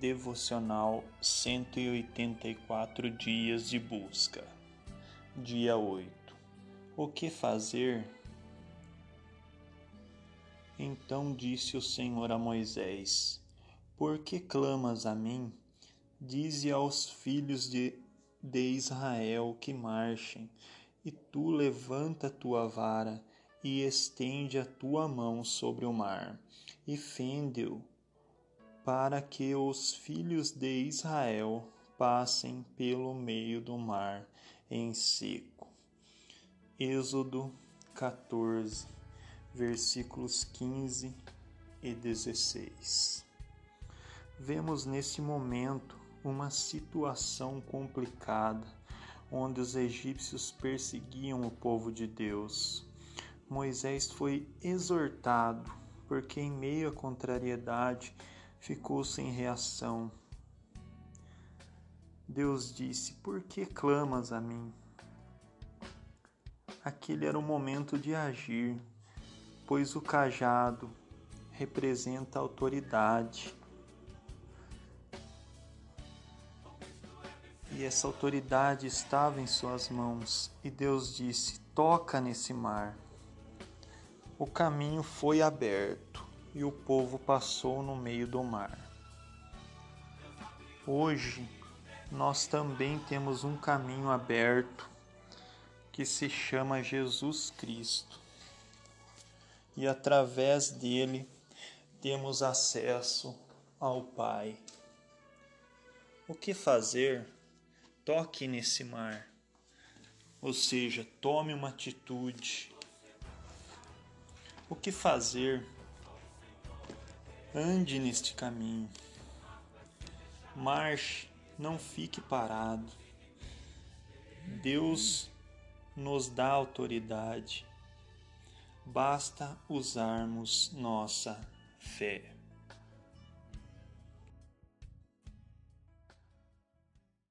Devocional 184 Dias de Busca. Dia 8. O que fazer? Então disse o Senhor a Moisés: Por que clamas a mim? Dize aos filhos de, de Israel que marchem, e tu levanta tua vara e estende a tua mão sobre o mar, e fende-o para que os filhos de Israel passem pelo meio do mar em seco. Êxodo 14, versículos 15 e 16. Vemos nesse momento uma situação complicada onde os egípcios perseguiam o povo de Deus. Moisés foi exortado porque, em meio à contrariedade, ficou sem reação. Deus disse: Por que clamas a mim? Aquele era o momento de agir, pois o cajado representa a autoridade. E essa autoridade estava em suas mãos, e Deus disse: Toca nesse mar. O caminho foi aberto e o povo passou no meio do mar. Hoje, nós também temos um caminho aberto que se chama Jesus Cristo. E através dele temos acesso ao Pai. O que fazer? Toque nesse mar. Ou seja, tome uma atitude. O que fazer? Ande neste caminho. Marche, não fique parado. Deus nos dá autoridade. Basta usarmos nossa fé.